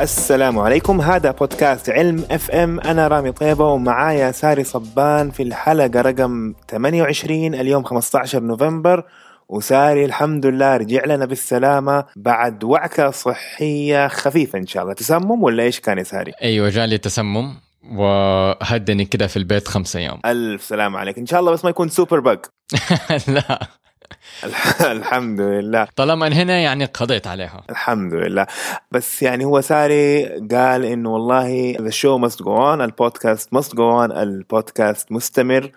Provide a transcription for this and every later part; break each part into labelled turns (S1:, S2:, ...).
S1: السلام عليكم. هذا بودكاست علم اف ام أنا رامي طيبة ومعايا ساري صبان في الحلقة رقم 28 اليوم 15 نوفمبر. وساري الحمد لله رجع لنا بالسلامة بعد وعكة صحية خفيفة إن شاء الله. تسمم ولا إيش كان يا ساري؟
S2: أيوه جالي تسمم وهدني كده في البيت خمسة أيام
S1: ألف سلام عليك. إن شاء الله بس ما يكون super bug
S2: لا.
S1: الحمد لله.
S2: طالما هنا يعني قضيت عليها.
S1: الحمد لله. بس يعني هو ساري قال إنه والله the show must go on البودكاست must go on البودكاست مستمر.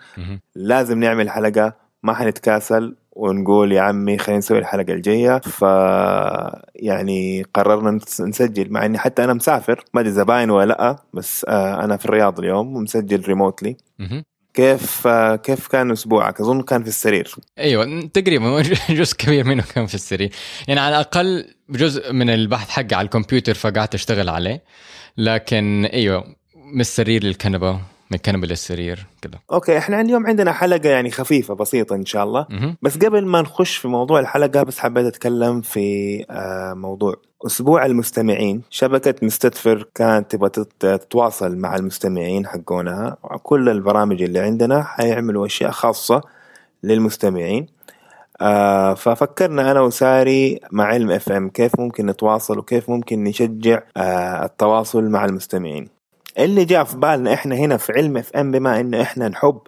S1: لازم نعمل حلقة ما حنتكاسل ونقول يا عمي خلينا نسوي الحلقة الجاية. ف يعني قررنا نس- نسجل مع إني حتى أنا مسافر ما أدري إذا باين ولا لأ بس آه، أنا في الرياض اليوم ومسجل ريموتلي. كيف كيف كان أسبوعك؟ أظن كان في السرير.
S2: أيوه تقريبا جزء كبير منه كان في السرير. يعني على الأقل جزء من البحث حقي على الكمبيوتر فقعدت أشتغل عليه. لكن أيوه من السرير للكنبة. الكنبه للسرير كده
S1: أوكي إحنا اليوم عندنا حلقة يعني خفيفة بسيطة إن شاء الله.
S2: مهم.
S1: بس قبل ما نخش في موضوع الحلقة بس حبيت أتكلم في آه، موضوع أسبوع المستمعين. شبكة مستدفر كانت تبغى تت- تتواصل مع المستمعين حقونها. كل البرامج اللي عندنا حيعملوا أشياء خاصة للمستمعين. آه ففكرنا أنا وساري مع علم إف إم كيف ممكن نتواصل وكيف ممكن نشجع آه التواصل مع المستمعين. اللي جاء في بالنا إحنا هنا في علم اف إم بما إنه إحنا نحب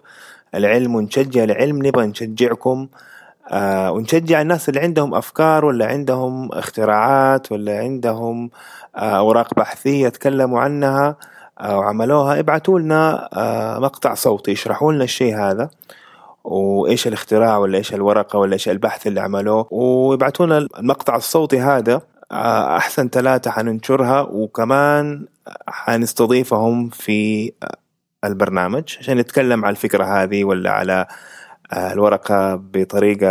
S1: العلم ونشجع العلم نبغى نشجعكم. آه ونشجع الناس اللي عندهم أفكار ولا عندهم اختراعات ولا عندهم آه أوراق بحثية تكلموا عنها آه وعملوها ابعتوا لنا آه مقطع صوتي يشرحوا لنا الشيء هذا. وإيش الاختراع ولا إيش الورقة ولا إيش البحث اللي عملوه. ويبعتوا لنا المقطع الصوتي هذا. أحسن ثلاثة حننشرها وكمان حنستضيفهم في البرنامج عشان نتكلم على الفكرة هذه ولا على آه، الورقة بطريقة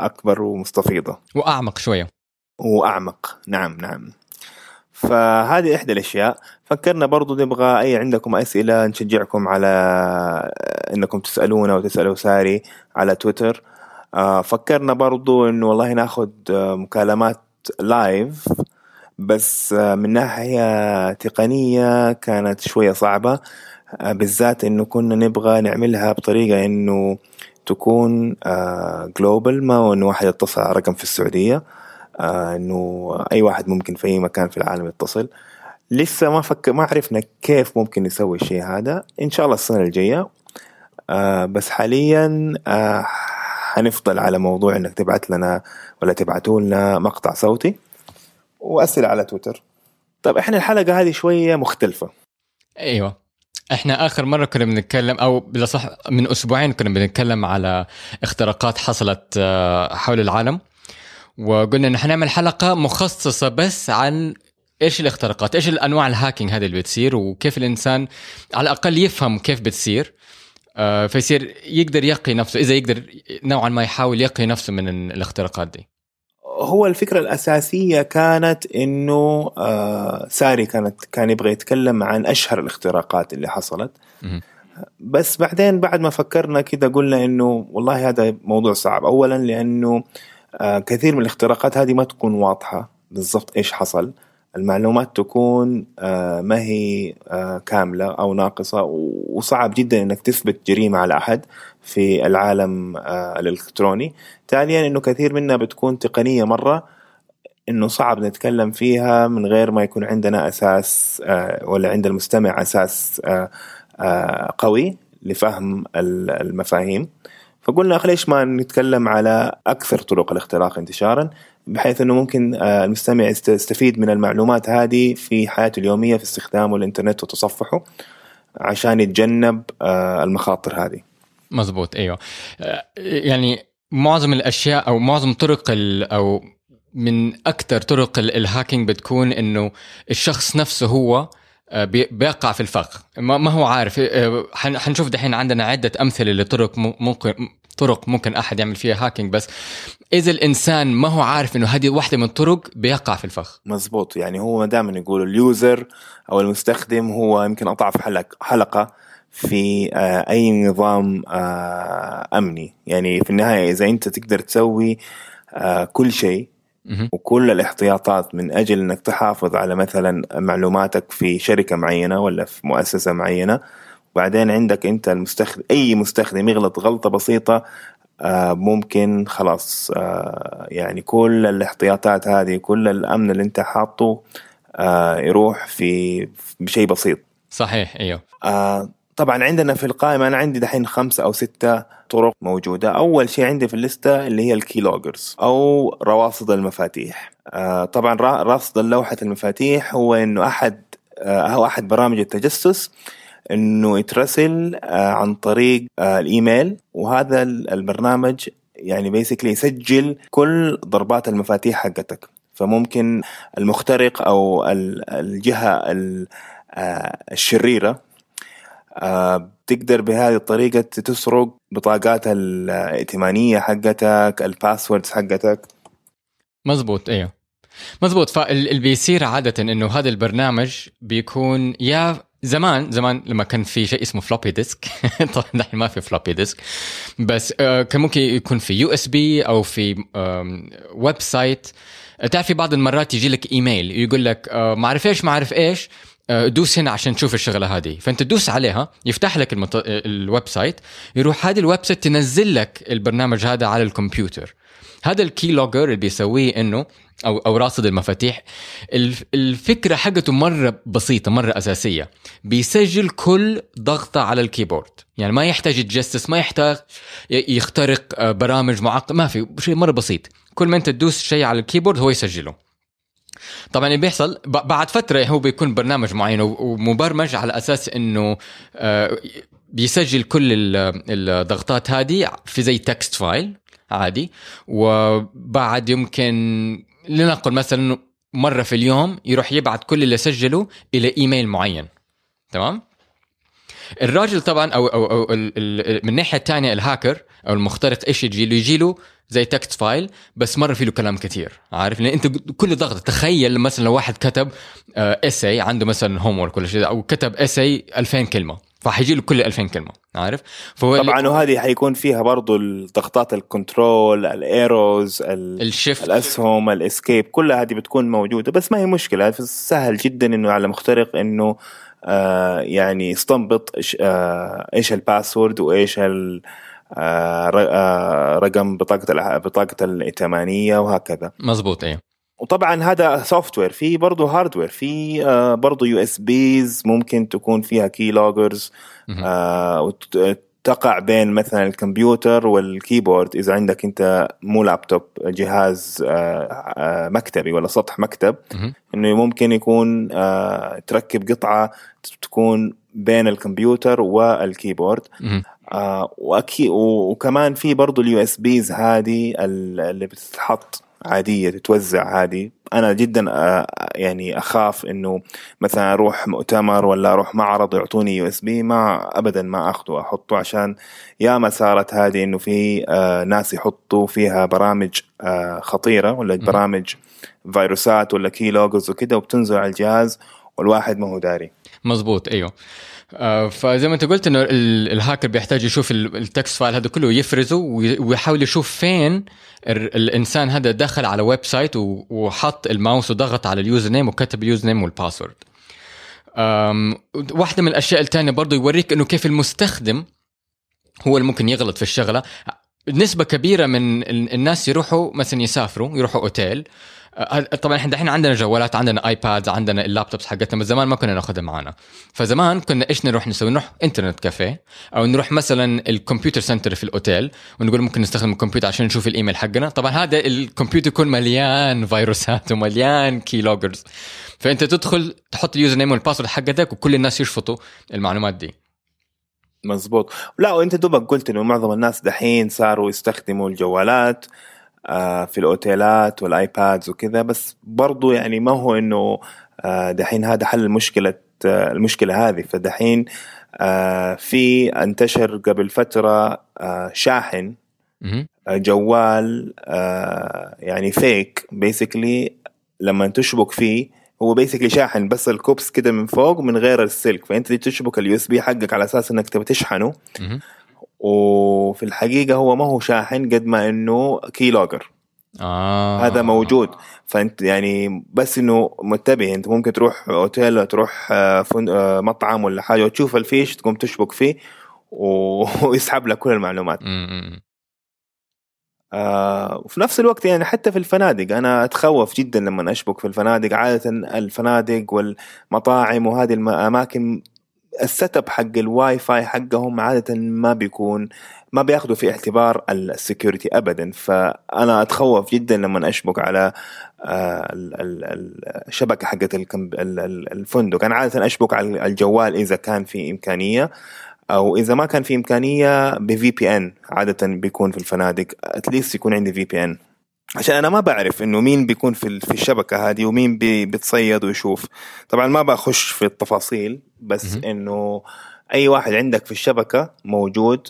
S1: أكبر ومستفيضة.
S2: وأعمق شوية.
S1: وأعمق. نعم نعم. فهذه إحدى الأشياء. فكرنا برضو نبغى أي عندكم أسئلة نشجعكم على إنكم تسألونا وتسألوا ساري على تويتر. آه، فكرنا برضو انه والله ناخذ آه، مكالمات live بس آه، من ناحية تقنية كانت شوية صعبة آه، بالذات إنه كنا نبغى نعملها بطريقة إنه تكون global ما هو إنه واحد يتصل على رقم في السعودية آه، إنه أي واحد ممكن في أي مكان في العالم يتصل. لسه ما فك ما عرفنا كيف ممكن نسوي الشيء هذا. إن شاء الله السنة الجاية آه، بس حاليا آه، حنفضل على موضوع إنك تبعت لنا ولا تبعتوا لنا مقطع صوتي وأسئلة على تويتر. طيب إحنا الحلقة هذه شوية مختلفة.
S2: أيوه. إحنا آخر مرة كنا بنتكلم أو بالاصح من أسبوعين كنا بنتكلم على اختراقات حصلت آه، حول العالم. وقلنا إن حنعمل حلقة مخصصة بس عن إيش الاختراقات إيش الأنواع الهاكينج هذه اللي بتصير وكيف الإنسان على الأقل يفهم كيف بتصير. فيصير يقدر يقي نفسه إذا يقدر نوعا ما يحاول يقي نفسه من الاختراقات دي.
S1: هو الفكرة الأساسية كانت إنه آه ساري كانت كان يبغى يتكلم عن أشهر الاختراقات اللي حصلت. بس بعدين بعد ما فكرنا كده قلنا إنه والله هذا موضوع صعب. أولا لأنه آه كثير من الاختراقات هذه ما تكون واضحة بالضبط إيش حصل. المعلومات تكون آه ما هي آه كاملة أو ناقصة وصعب جدا إنك تثبت جريمة على أحد في العالم آه الإلكتروني. ثانيا إنه كثير منها بتكون تقنية مرة إنه صعب نتكلم فيها من غير ما يكون عندنا أساس آه، ولا عند المستمع آه، قوي لفهم ال- المفاهيم. فقلنا أخي ليش ما نتكلم على أكثر طرق الاختراق انتشارا بحيث إنه ممكن آه، المستمع يست- يستفيد من المعلومات هذه في حياته اليومية في استخدامه الإنترنت وتصفحه عشان يتجنب آه، المخاطر هذه.
S2: مزبوط أيوه. آه، يعني معظم الأشياء أو معظم طرق أو من أكثر طرق ال- الهاكينج بتكون إنه الشخص نفسه هو بيقع في الفخ. ما هو عارف آه، حن- حنشوف دحين عندنا عدة أمثلة لطرق ممكن طرق ممكن أحد يعمل فيها hacking بس إذا الإنسان ما هو عارف إنه هذه واحدة من الطرق بيقع في الفخ.
S1: مزبوط. يعني هو دائما يقول ال user أو المستخدم هو يمكن أضعف حلق حلقة في آه، أي نظام آه، أمني. يعني في النهاية إذا أنت تقدر تسوي آه، كل شيء. وكل الاحتياطات من أجل إنك تحافظ على مثلا معلوماتك في شركة معينة ولا في مؤسسة معينة. وبعدين عندك أنت المستخدم أي مستخدم يغلط غلطة بسيطة آه، ممكن خلاص آه، يعني كل الاحتياطات هذه كل الأمن اللي أنت حاطه آه، يروح في بشيء بسيط.
S2: صحيح
S1: أيوه. طبعا عندنا في القائمة أنا عندي دحين خمسة أو ستة طرق موجودة. أول شيء عندي في الليستة اللي هي ال key loggers أو رواصد المفاتيح. آه طبعا را- رصد لوحة المفاتيح هو إنه أحد آه هو أحد برامج التجسس إنه يترسل آه عن طريق الإيميل. وهذا ال- البرنامج يعني basically يسجل كل ضربات المفاتيح حقتك. فممكن المخترق أو ال- الجهة ال- الشريرة بتقدر بهذه الطريقة تسرق بطاقات الائتمانية حقتك ال passwords حقتك.
S2: مزبوط أيوه مزبوط. فاللي بيصير عادة إنه هذا البرنامج بيكون يا زمان زمان لما كان في شيء اسمه floppy disk طبعا الحين ما في floppy disk بس آه، كان ممكن يكون في USB أو في website تعرف في بعض المرات يجي لك ايميل يقول لك آه، ما أعرف إيش ما أعرف إيش. آه، دوس هنا عشان تشوف الشغلة هذه. فأنت تدوس عليها يفتح لك المط... ال website يروح هذه ال website تنزل لك البرنامج هذا على الكمبيوتر. هذا ال key logger اللي بيسويه إنه أو أو راصد المفاتيح الف- الفكرة حقته مرة بسيطة مرة أساسية. بيسجل كل ضغطة على ال keyboard. يعني ما يحتاج يتجسس ما يحتاج يخترق آه، برامج معقدة ما في شيء مرة بسيط. كل ما أنت تدوس شيء على ال keyboard هو يسجله. طبعا اللي بيحصل بعد فترة هو بيكون برنامج معين ومبرمج على أساس إنه آه، بيسجل كل ال- الضغطات هذه في زي text file عادي. وبعد يمكن لنقل مثلا مرة في اليوم يروح يبعت كل اللي سجله إلى إيميل معين. تمام؟ الراجل طبعا أو أو, أو ال- ال- من الناحيه الثانية الهاكر أو المخترق إيش يجي له؟ يجي له زي text file بس مره في له كلام كثير عارف لأن أنت كل ضغط تخيل مثلا لو واحد كتب essay عنده مثلا homework ولا شيء أو كتب essay 2000 كلمة فحيجي له كل 2000 كلمة عارف فهو
S1: طبعا وهذه حيكون فيها برضو الضغطات ال control ال
S2: arrows
S1: ال- ال shift الأسهم ال escape كلها هذه بتكون موجودة بس ما هي مشكلة سهل جدا إنه على مخترق إنه آه يعني يستنبط إيش- آه إيش ال password وإيش ال- آه آه رقم بطاقة بطاقة الائتمانية وهكذا
S2: مزبوط أيوه
S1: وطبعا هذا software في برضه hardware في آه برضه USBs ممكن تكون فيها
S2: keyloggers.
S1: آه تقع بين مثلا الكمبيوتر وال keyboard إذا عندك أنت مو لابتوب جهاز آه آه مكتبي ولا سطح مكتب. إنه ممكن يكون آه تركب قطعة تكون بين الكمبيوتر
S2: وال
S1: keyboard. واكيد وكمان في برضه ال USBs هذه ال- اللي بتتحط. عادية تتوزع هذه. أنا جدا آه يعني أخاف إنه مثلا أروح مؤتمر ولا أروح معرض يعطوني USB ما ابدا ما أخذه أحطه عشان ياما صارت هذه إنه في آه ناس يحطوا فيها برامج آه خطيرة ولا برامج فيروسات ولا keyloggers وكده وبتنزل على الجهاز والواحد ما هو داري.
S2: مزبوط أيوه. فزي ما انت قلت انه ال- الهاكر بيحتاج يشوف ال- ال text file هذا كله ويفرزه وي- ويحاول يشوف فين ال- الإنسان هذا دخل على website وحط الماوس وضغط على ال username وكتب ال username وال password. واحدة من الأشياء الثانية برضه يوريك إنه كيف المستخدم هو اللي ممكن يغلط في الشغلة. نسبة كبيرة من ال- الناس يروحوا مثلا يسافروا يروحوا أوتيل. أه، طبعا إحنا دحين عندنا جوالات عندنا iPad عندنا ال laptops حقتنا بس زمان ما كنا ناخذها معنا فزمان كنا إيش نروح نسوي؟ نروح internet café أو نروح مثلا ال computer center في الأوتيل ونقول ممكن نستخدم الكمبيوتر عشان نشوف الإيميل حقنا. طبعا هذا الكمبيوتر يكون مليان فيروسات ومليان keyloggers فأنت تدخل تحط ال username وال password حقتك وكل الناس يشفطوا المعلومات دي.
S1: مزبوط لا وأنت دوبك قلت إنه معظم الناس دحين صاروا يستخدموا الجوالات. آه، في ال hotelات وال iPads وكذا بس برضو يعني ما هو إنه آه، دحين هذا حل مشكله آه، المشكلة هذه فدحين آه، في انتشر قبل فترة آه، شاحن. آه، جوال آه، يعني فيك basically لما تشبك فيه هو basically شاحن بس ال cubes كده من فوق من غير السلك فأنت تشبك ال USB حقك على أساس إنك تبي تشحنه. وفي الحقيقة هو ما هو شاحن قد ما إنه keylogger
S2: آه.
S1: هذا موجود. فأنت يعني بس إنه منتبه أنت ممكن تروح اوتيل ولا تروح آه، آه، مطعم ولا حاجة وتشوف الفيش تقوم تشبك فيه ويسحب لك كل المعلومات. آه وفي نفس الوقت يعني حتى في الفنادق. أنا أتخوف جدا لما أشبك في الفنادق. عادة الفنادق والمطاعم وهذه الاماكن ال setup حق الواي فاي حقهم عادة ما بيكون ما بياخذوا في اعتبار ال security ابدا. فأنا أتخوف جدا لما أشبك على آه، ال- ال- ال- الشبكة حقت الفندق. أنا عادة أشبك على الجوال إذا كان في إمكانية أو إذا ما كان في إمكانية ب VPN عادة بيكون في الفنادق. at least يكون عندي VPN عشان أنا ما بعرف إنه مين بيكون في في الشبكة هذه ومين بي- بيتصيد ويشوف. طبعا ما بخش في التفاصيل بس. إنه أي واحد عندك في الشبكة موجود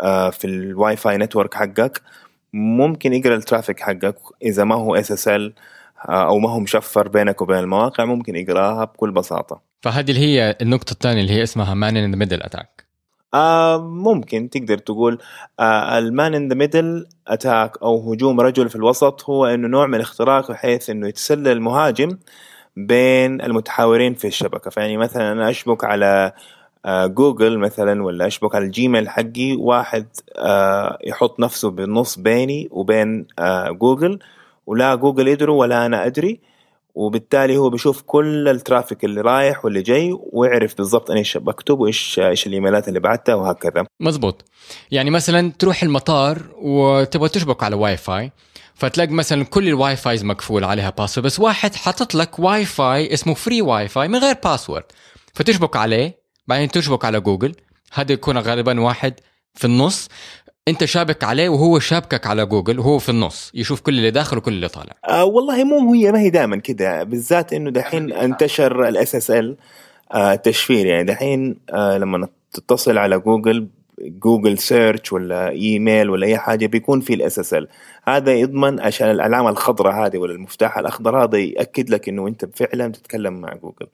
S1: آه، في ال Wi-Fi network حقك ممكن يقرأ ال traffic حقك إذا ما هو SSL أو ما هو مشفر بينك وبين المواقع ممكن يقراها بكل بساطة.
S2: فهذه اللي هي النقطة الثانية اللي هي اسمها man in the middle attack
S1: آه ممكن تقدر تقول آه ال man in the middle attack أو هجوم رجل في الوسط هو إنه نوع من الاختراق بحيث إنه يتسلل المهاجم بين المتحاورين في الشبكة. فيعني مثلا أنا أشبك على آه جوجل مثلا ولا أشبك على ال Gmail حقي واحد آه يحط نفسه بالنص بيني وبين آه جوجل ولا جوجل يدروا ولا أنا أدري. وبالتالي هو بيشوف كل ال traffic اللي رايح واللي جاي ويعرف بالضبط أنا إيش بكتب وايش إيش ال emailات اللي بعتها وهكذا.
S2: مزبوط. يعني مثلا تروح المطار وتبغى تشبك على واي فاي فتلاقي مثلا كل ال Wi-Fis مقفول عليها password بس واحد حاطط لك واي فاي اسمه free Wi-Fi من غير password فتشبك عليه بعدين تشبك على جوجل. هذا يكون غالبا واحد في النص. انت شابك عليه وهو شابكك على جوجل وهو في النص يشوف كل اللي داخل وكل اللي طالع.
S1: آه والله مو هي ما هي دائما كده بالذات إنه دحين انتشر ال SSL تشفير يعني دحين آه لما تتصل على Google Google Search ولا ايميل ولا أي حاجة بيكون في ال SSL هذا يضمن عشان العلامه الخضراء هذه ولا المفتاح الأخضر هذا يأكد لك إنه أنت فعلا تتكلم مع جوجل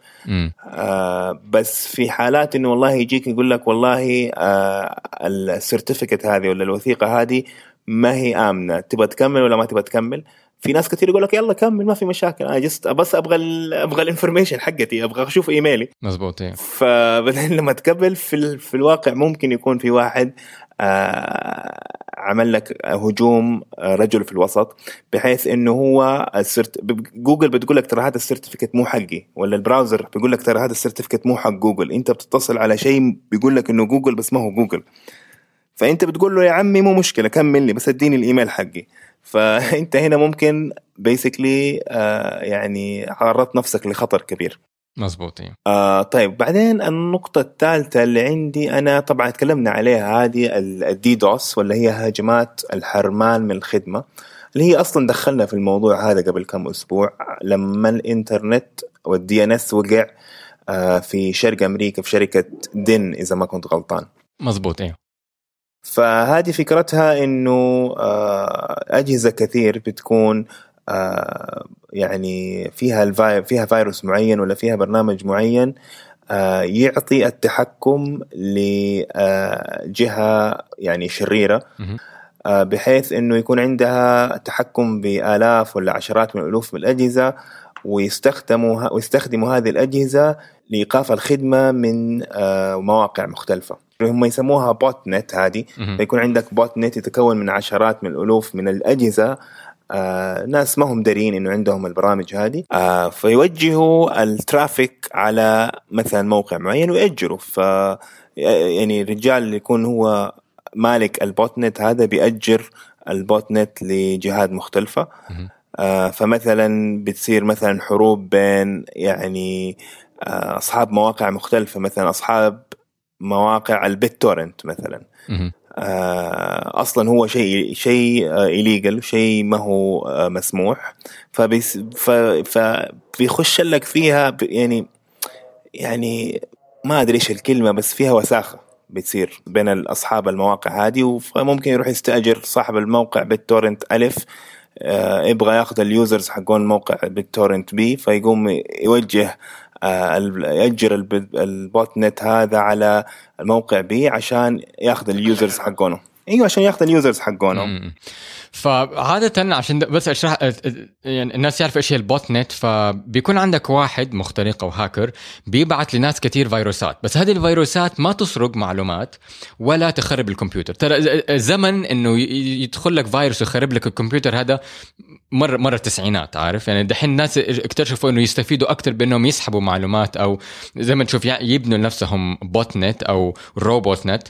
S1: آه بس في حالات إنه والله يجيك يقول لك والله آه ال certificate هذه ولا الوثيقة هذه ما هي آمنة. تبغى تكمل ولا ما تبغى تكمل؟ في ناس كثير يقول لك يلا كمل ما في مشاكل. أنا just بس أبغى ال أبغى ال information حقتي أبغى أشوف إيميلي.
S2: مزبوط إيه.
S1: فبعدين لما تقبل في ال- في الواقع ممكن يكون في واحد آه عمل لك هجوم آه، رجل في الوسط بحيث إنه هو ال cert... جوجل بتقول لك ترى هذا ال certificate مو حقي ولا ال browser بيقول لك ترى هذا ال certificate مو حق جوجل. أنت بتتصل على شيء بيقول لك إنه جوجل بس ما هو جوجل. فأنت بتقول له يا عمي مو مشكلة كمل لي بس اديني الإيميل حقي. فانت هنا ممكن basically آه يعني عرضت نفسك لخطر كبير.
S2: مزبوط إيه.
S1: آه طيب بعدين النقطة الثالثة اللي عندي أنا طبعا تكلمنا عليها هذه ال DDoS ولا هي هجمات الحرمان من الخدمة اللي هي أصلا دخلنا في الموضوع هذا قبل كم أسبوع لما الإنترنت وال DNS وقع آه في شرق أمريكا في شركة دين إذا ما كنت غلطان.
S2: مزبوط إيه.
S1: فهذه فكرتها إنه آه، أجهزة كثير بتكون آه، يعني فيها الفاي فيها فيروس معين ولا فيها برنامج معين آه، يعطي التحكم لجهه يعني شريرة بحيث إنه يكون عندها تحكم بآلاف ولا عشرات من الألوف من الأجهزة ويستخدموا ويستخدموا هذه الأجهزة لإيقاف الخدمة من مواقع مختلفة. هم يسموها botnet هذه. فيكون عندك botnet يتكون من عشرات من الألوف من الأجهزة. آه ناس ما هم دارين إنه عندهم البرامج هذه. آه فيوجهوا ال traffic على مثلا موقع معين ويأجروا. ف يعني الرجال اللي يكون هو مالك ال botnet هذا بيأجر ال botnet لجهات مختلفة. آه فمثلا بتصير مثلا حروب بين يعني آه أصحاب مواقع مختلفة. مثلا أصحاب مواقع ال BitTorrent مثلا. آه، أصلا هو شيء شيء illegal شيء ما هو آه، مسموح. فبيس فبيخش لك فيها يعني يعني ما أدري إيش الكلمة بس فيها وساخة بتصير بين اصحاب المواقع هذه. فممكن يروح يستأجر صاحب الموقع بال torrent ألف آه، يبغى ياخذ ال users حقون موقع بال torrent B فيقوم يوجه آه، الب- ال botnet هذا على الموقع B عشان ياخذ ال users حقونه. إيوه عشان ياخذ ال users حقونهم
S2: مم. فعادة عشان بس أشرح يعني الناس يعرفوا إيش هي ال botnet فبيكون عندك واحد مخترق أو هاكر بيبعت لناس كتير فيروسات. بس هذه الفيروسات ما تسرق معلومات ولا تخرب الكمبيوتر. ترى زمن إنه يدخل لك فيروس ويخرب لك الكمبيوتر هذا مرة مرة التسعينات عارف؟ يعني دحين الناس اكتشفوا إنه يستفيدوا أكثر بإنهم يسحبوا معلومات أو زي ما تشوف يبنوا لنفسهم botnet أو robot net.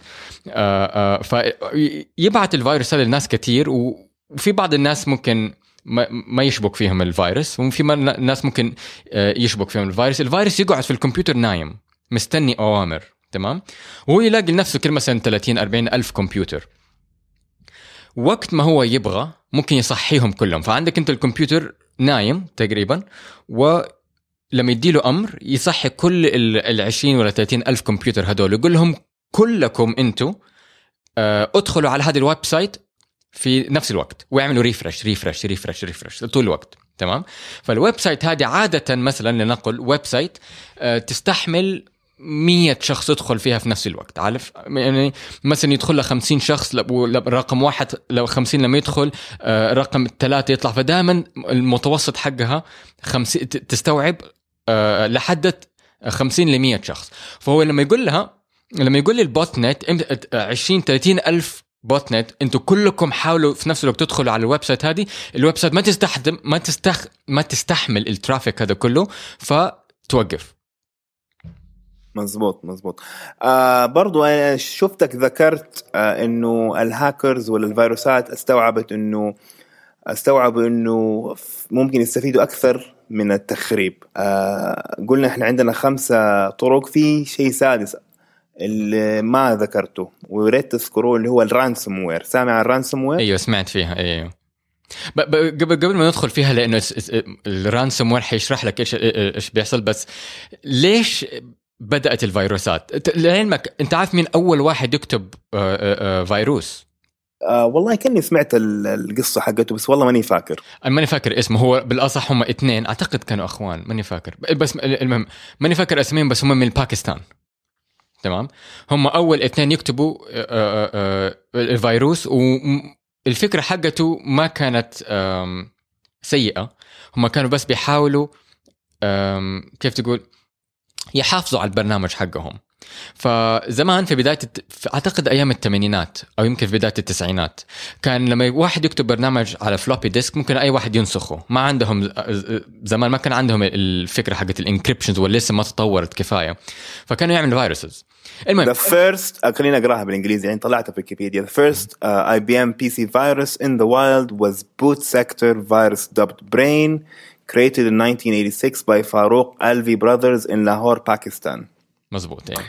S2: فيبعت الفيروس هذا لناس كثير وفي بعض الناس ممكن ما يشبك فيهم الفيروس وفي ناس ممكن آه، يشبك فيهم الفيروس. الفيروس يقعد في الكمبيوتر نايم مستني أوامر تمام؟ وهو يلاقي لنفسه كل مثلا 30 40 ألف كمبيوتر. وقت ما هو يبغى ممكن يصحيهم كلهم. فعندك أنت الكمبيوتر نايم تقريبا ولما يدي له أمر يصحي كل ال 20 ولا 30 ألف كمبيوتر هدول يقول لهم كلكم أنتم ادخلوا على هذا ال website في نفس الوقت ويعملوا refresh refresh refresh refresh طول الوقت تمام؟ فال website هذه عادة مثلا لنقل website آه، تستحمل مية شخص يدخل فيها في نفس الوقت عارف؟ يعني مثلا يدخل له 50 شخص رقم واحد لو 50 لما يدخل آه، رقم ثلاثة يطلع فدائما المتوسط حقها 50 تستوعب آه، لحد 50 ل 100 شخص. فهو لما يقول لها لما يقول لي ال botnet 20 30 ألف botnet أنتم كلكم حاولوا في نفس الوقت تدخلوا على ال website هذه. ال website ما تستخدم ما تستخ ما تستحمل ال traffic هذا كله فتوقف.
S1: مزبوط مزبوط. آه برضو أنا شفتك ذكرت آه إنه الهاكرز ولا الفيروسات استوعبت انه استوعبوا إنه ممكن يستفيدوا أكثر من التخريب. آه قلنا إحنا عندنا خمسة طرق في شيء سادس اللي ما ذكرته. وياريت تذكروه اللي هو ال ransomware سامع عن ال ransomware؟
S2: أيوه سمعت فيها. أيوه. قبل قبل ما ندخل فيها لأنه ال ransomware حيشرح لك إيش إيش بيحصل. بس ليش بدأت الفيروسات؟ لعلمك أنت عارف مين أول واحد يكتب آه، آه، آه، فيروس؟
S1: آه والله كأني سمعت القصة حقته بس والله ماني فاكر.
S2: ماني فاكر اسمه. هو بالأصح هم اثنين. أعتقد كانوا أخوان. ماني فاكر. بس المهم ماني فاكر اسمين بس هم من باكستان تمام؟ هم أول اثنين يكتبوا الفيروس والفكرة حقته ما كانت سيئة. هم كانوا بس بيحاولوا كيف تقول؟ يحافظوا على البرنامج حقهم. فزمان في بداية في أعتقد أيام الثمانينات أو يمكن في بداية التسعينات كان لما واحد يكتب برنامج على floppy disk ممكن أي واحد ينسخه. ما عندهم زمان ما كان عندهم الفكرة حقت ال encryptions ولا لسه ما تطورت كفاية. فكانوا يعملوا viruses
S1: المهم. The first خليني أقراها بالإنجليزي يعني طلعتها في ويكيبيديا. The first uh, IBM PC virus in the wild was boot sector virus dubbed brain created in 1986 by Farouk Alvi brothers in Lahore Pakistan.
S2: مظبوط يعني.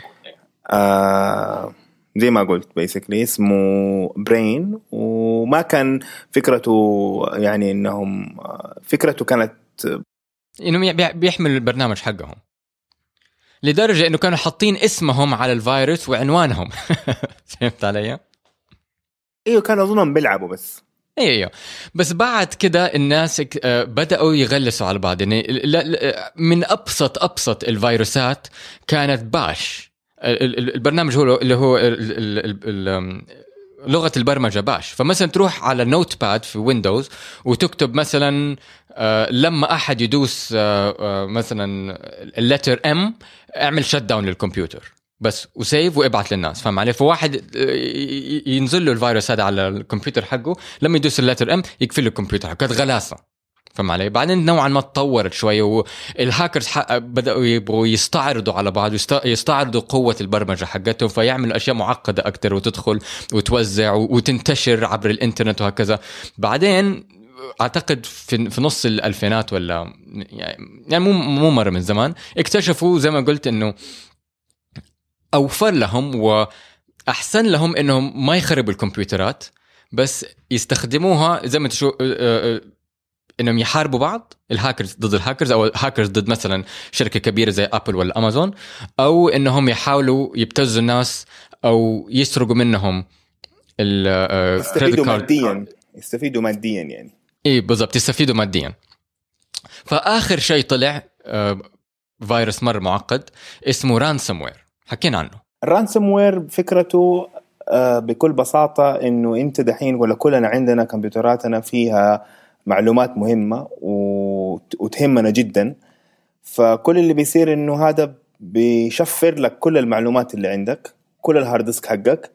S1: آه زي ما قلت basically اسمه Brain وما كان فكرته يعني إنهم فكرته كانت
S2: إنهم بيحملوا البرنامج حقهم. لدرجة إنه كانوا حاطين اسمهم على الفيروس وعنوانهم. فهمت علي؟
S1: إيوه كانوا أظنهم بيلعبوا بس.
S2: أيوه أيوه بس بعد كده الناس آه، بدأوا يغلسوا على بعض. يعني من أبسط أبسط الفيروسات كانت باش. البرنامج هو اللي هو لغة البرمجة Bash. فمثلا تروح على Notepad في Windows وتكتب مثلا آه، لما أحد يدوس آه، مثلا ال letter M اعمل shutdown للكمبيوتر. بس و save وابعت للناس فاهم علي؟ فواحد ينزل له الفيروس هذا على الكمبيوتر حقه لما يدوس ال letter M يقفل له الكمبيوتر حقه. كانت غلاسه فاهم علي؟ بعدين نوعا ما تطورت شوية والهاكرز بدأوا يبغوا يستعرضوا على بعض يستعرضوا قوة البرمجة حقتهم فيعملوا أشياء معقدة أكثر وتدخل وتوزع وتنتشر عبر الإنترنت وهكذا بعدين أعتقد في في نص الألفينات ولا يعني مو مو مرة من زمان اكتشفوا زي ما قلت إنه أوفر لهم وأحسن لهم إنهم ما يخربوا الكمبيوترات بس يستخدموها زي ما تشوف إنهم يحاربوا بعض الهاكرز ضد الهاكرز أو الهاكرز ضد مثلا شركة كبيرة زي Apple ولا امازون أو إنهم يحاولوا يبتزوا الناس أو يسرقوا منهم
S1: يستفيدوا ماديا يستفيدوا ماديا يعني.
S2: اي بالضبط يستفيدوا ماديا. فآخر شيء طلع فيروس مرة معقد اسمه ransomware حكينا عنه.
S1: ال ransomware فكرته آه، بكل بساطة إنه أنت دحين ولا كلنا عندنا كمبيوتراتنا فيها معلومات مهمة وتهمنا جدا. فكل اللي بيصير إنه هذا بيشفر لك كل المعلومات اللي عندك كل ال hard disk حقك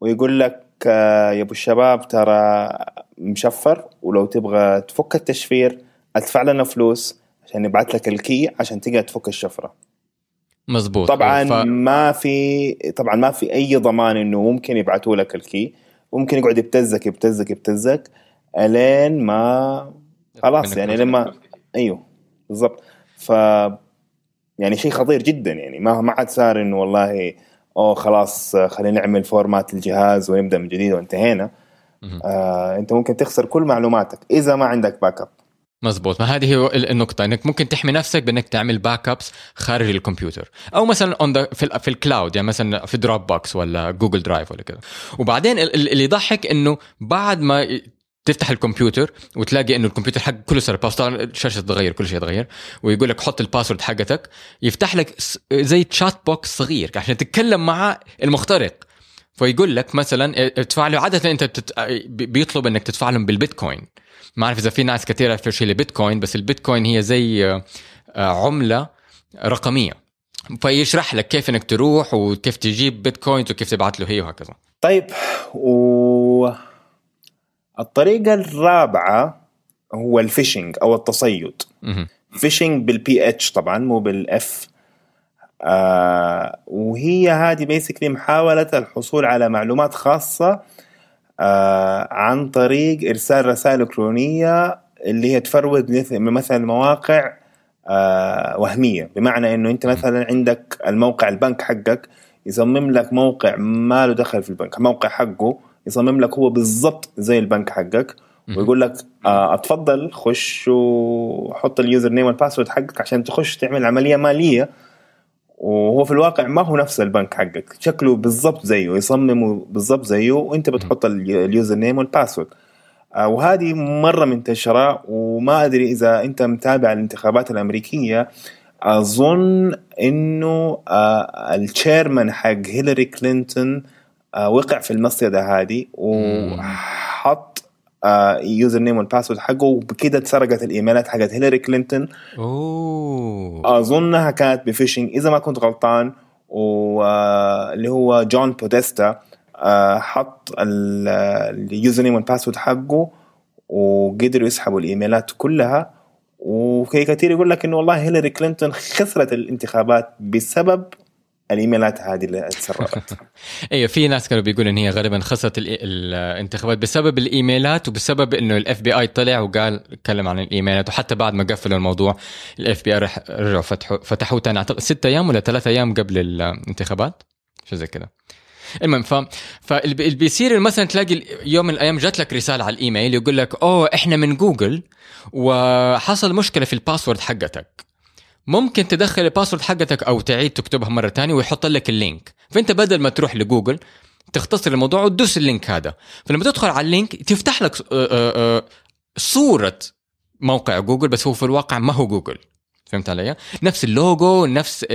S1: ويقول لك آه، يا أبو الشباب ترى مشفر ولو تبغى تفك التشفير أدفع لنا فلوس عشان نبعث لك ال key عشان تقدر تفك الشفرة.
S2: مزبوط.
S1: طبعا ف... ما في طبعا ما في أي ضمان إنه ممكن يبعثوا لك ال key. ممكن يقعد يبتزك يبتزك يبتزك. الين ما خلاص يعني لما أيوه بالضبط. ف يعني شيء خطير جدا يعني ما ما عاد صار إنه والله أوه خلاص خلينا نعمل format الجهاز ونبدأ من جديد وانتهينا. آه أنت ممكن تخسر كل معلوماتك إذا ما عندك باك اب
S2: مزبوط. ما هذه هي النقطة إنك ممكن تحمي نفسك بإنك تعمل backups خارج الكمبيوتر. أو مثلا on في, في ال cloud يعني مثلا في Dropbox ولا Google Drive ولا كذا. وبعدين اللي يضحك إنه بعد ما تفتح الكمبيوتر وتلاقي إنه الكمبيوتر حقك كله صار باظ الشاشه تتغير كل شيء يتغير. ويقول لك حط ال password حقتك. يفتح لك زي chat box صغير عشان تتكلم مع المخترق. فيقول لك مثلا ادفع له. عادة أنت بتت... بيطلب إنك تدفع لهم بالبيتكوين. ما أعرف إذا في ناس كثير في شيء البيتكوين بس البيتكوين هي زي آه، عملة رقمية. فيشرح لك كيف إنك تروح وكيف تجيب بيتكوينز وكيف تبعت له هي وهكذا.
S1: طيب و الطريقة الرابعة هو ال phishing أو التصيد. phishing بال PH طبعا مو بال F آه وهي هذه basically محاولة الحصول على معلومات خاصة آه عن طريق إرسال رسائل إلكترونية اللي هي ت fraud مثلا مواقع آه وهمية. بمعنى إنه أنت مثلا عندك الموقع البنك حقك يصمم لك موقع ما له دخل في البنك الموقع حقه يصمم لك هو بالضبط زي البنك حقك ويقول لك آه اتفضل خش وحط ال username وال password حقك عشان تخش تعمل عملية مالية. وهو في الواقع ما هو نفس البنك حقك شكله بالضبط زيه يصممه بالضبط زيه وانت بتحط ال username وال password آه وهذه مرة منتشره وما أدري إذا أنت متابع الانتخابات الأمريكية أظن إنه آه ال chairman حق هيلاري كلينتون وقع في المصيدة هذه وحط username وال password حقه وبكده اتسرقت الإيميلات حقت هيلاري كلينتون.
S2: أوه.
S1: أظنها كانت ب phishing إذا ما كنت غلطان واللي هو جون بوديستا آه، حط ال username وال password حقه وقدروا يسحبوا الإيميلات كلها. وفي كثير يقول لك إنه والله هيلاري كلينتون خسرت الانتخابات بسبب الإيميلات هذه اللي تسربت.
S2: أيوه في ناس كانوا بيقولوا إن هي غالبا خسرت الانتخابات بسبب الإيميلات وبسبب إنه ال FBI طلع وقال اتكلم عن الإيميلات وحتى بعد ما قفلوا الموضوع ال FBI رجعوا فتحوا فتحوه ثاني أعتقد ست أيام ولا ثلاث أيام قبل الانتخابات؟ شو زي كذا المهم ف... فاللي بيصير مثلا تلاقي يوم من الأيام جات لك رسالة على الإيميل يقول لك أوه إحنا من جوجل وحصل مشكلة في ال password حقتك. ممكن تدخل ال password حقتك أو تعيد تكتبها مرة ثانية ويحط لك ال link. فأنت بدل ما تروح لجوجل تختصر الموضوع وتدوس ال link هذا. فلما تدخل على ال link تفتح لك آه، آه، آه، صورة موقع جوجل بس هو في الواقع ما هو جوجل. فهمت علي؟ نفس اللوجو نفس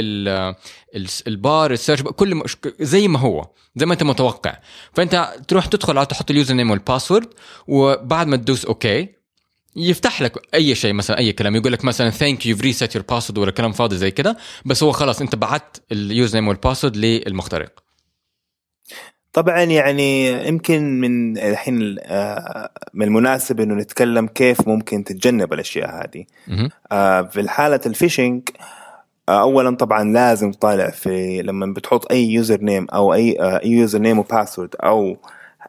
S2: ال bar ال search كل زي ما هو زي ما أنت متوقع. فأنت تروح تدخل على تحط ال username وال password وبعد ما تدوس OK يفتح لك أي شيء مثلا أي كلام. يقول لك مثلا thank you reset your password ولا كلام فاضي زي كده بس هو خلاص أنت بعت ال username وال password للمخترق.
S1: طبعا يعني يمكن من الحين آه، من المناسب إنه نتكلم كيف ممكن تتجنب الأشياء هذه. آه، في حاله ال phishing آه، اولا طبعا لازم تطالع في لما بتحط أي username أو أي username و password أو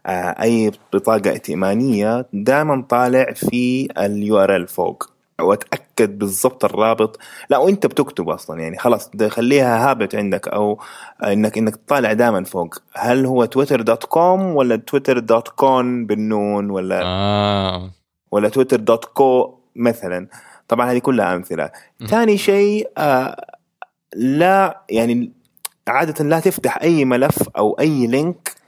S1: أي بطاقة ائتمانية دائما طالع في ال URL فوق. وأتأكد بالضبط الرابط. لا وإنت بتكتب أصلا. يعني خلاص خليها هابت عندك أو انك إنك تطالع دائما فوق. هل هو تويتر dot com ولا تويتر dot con بالنون ولا
S2: آه.
S1: ولا تويتر dot co مثلا؟ طبعا هذه كلها أمثلة. ثاني شيء آه لا يعني عادة لا تفتح أي ملف أو أي link آه،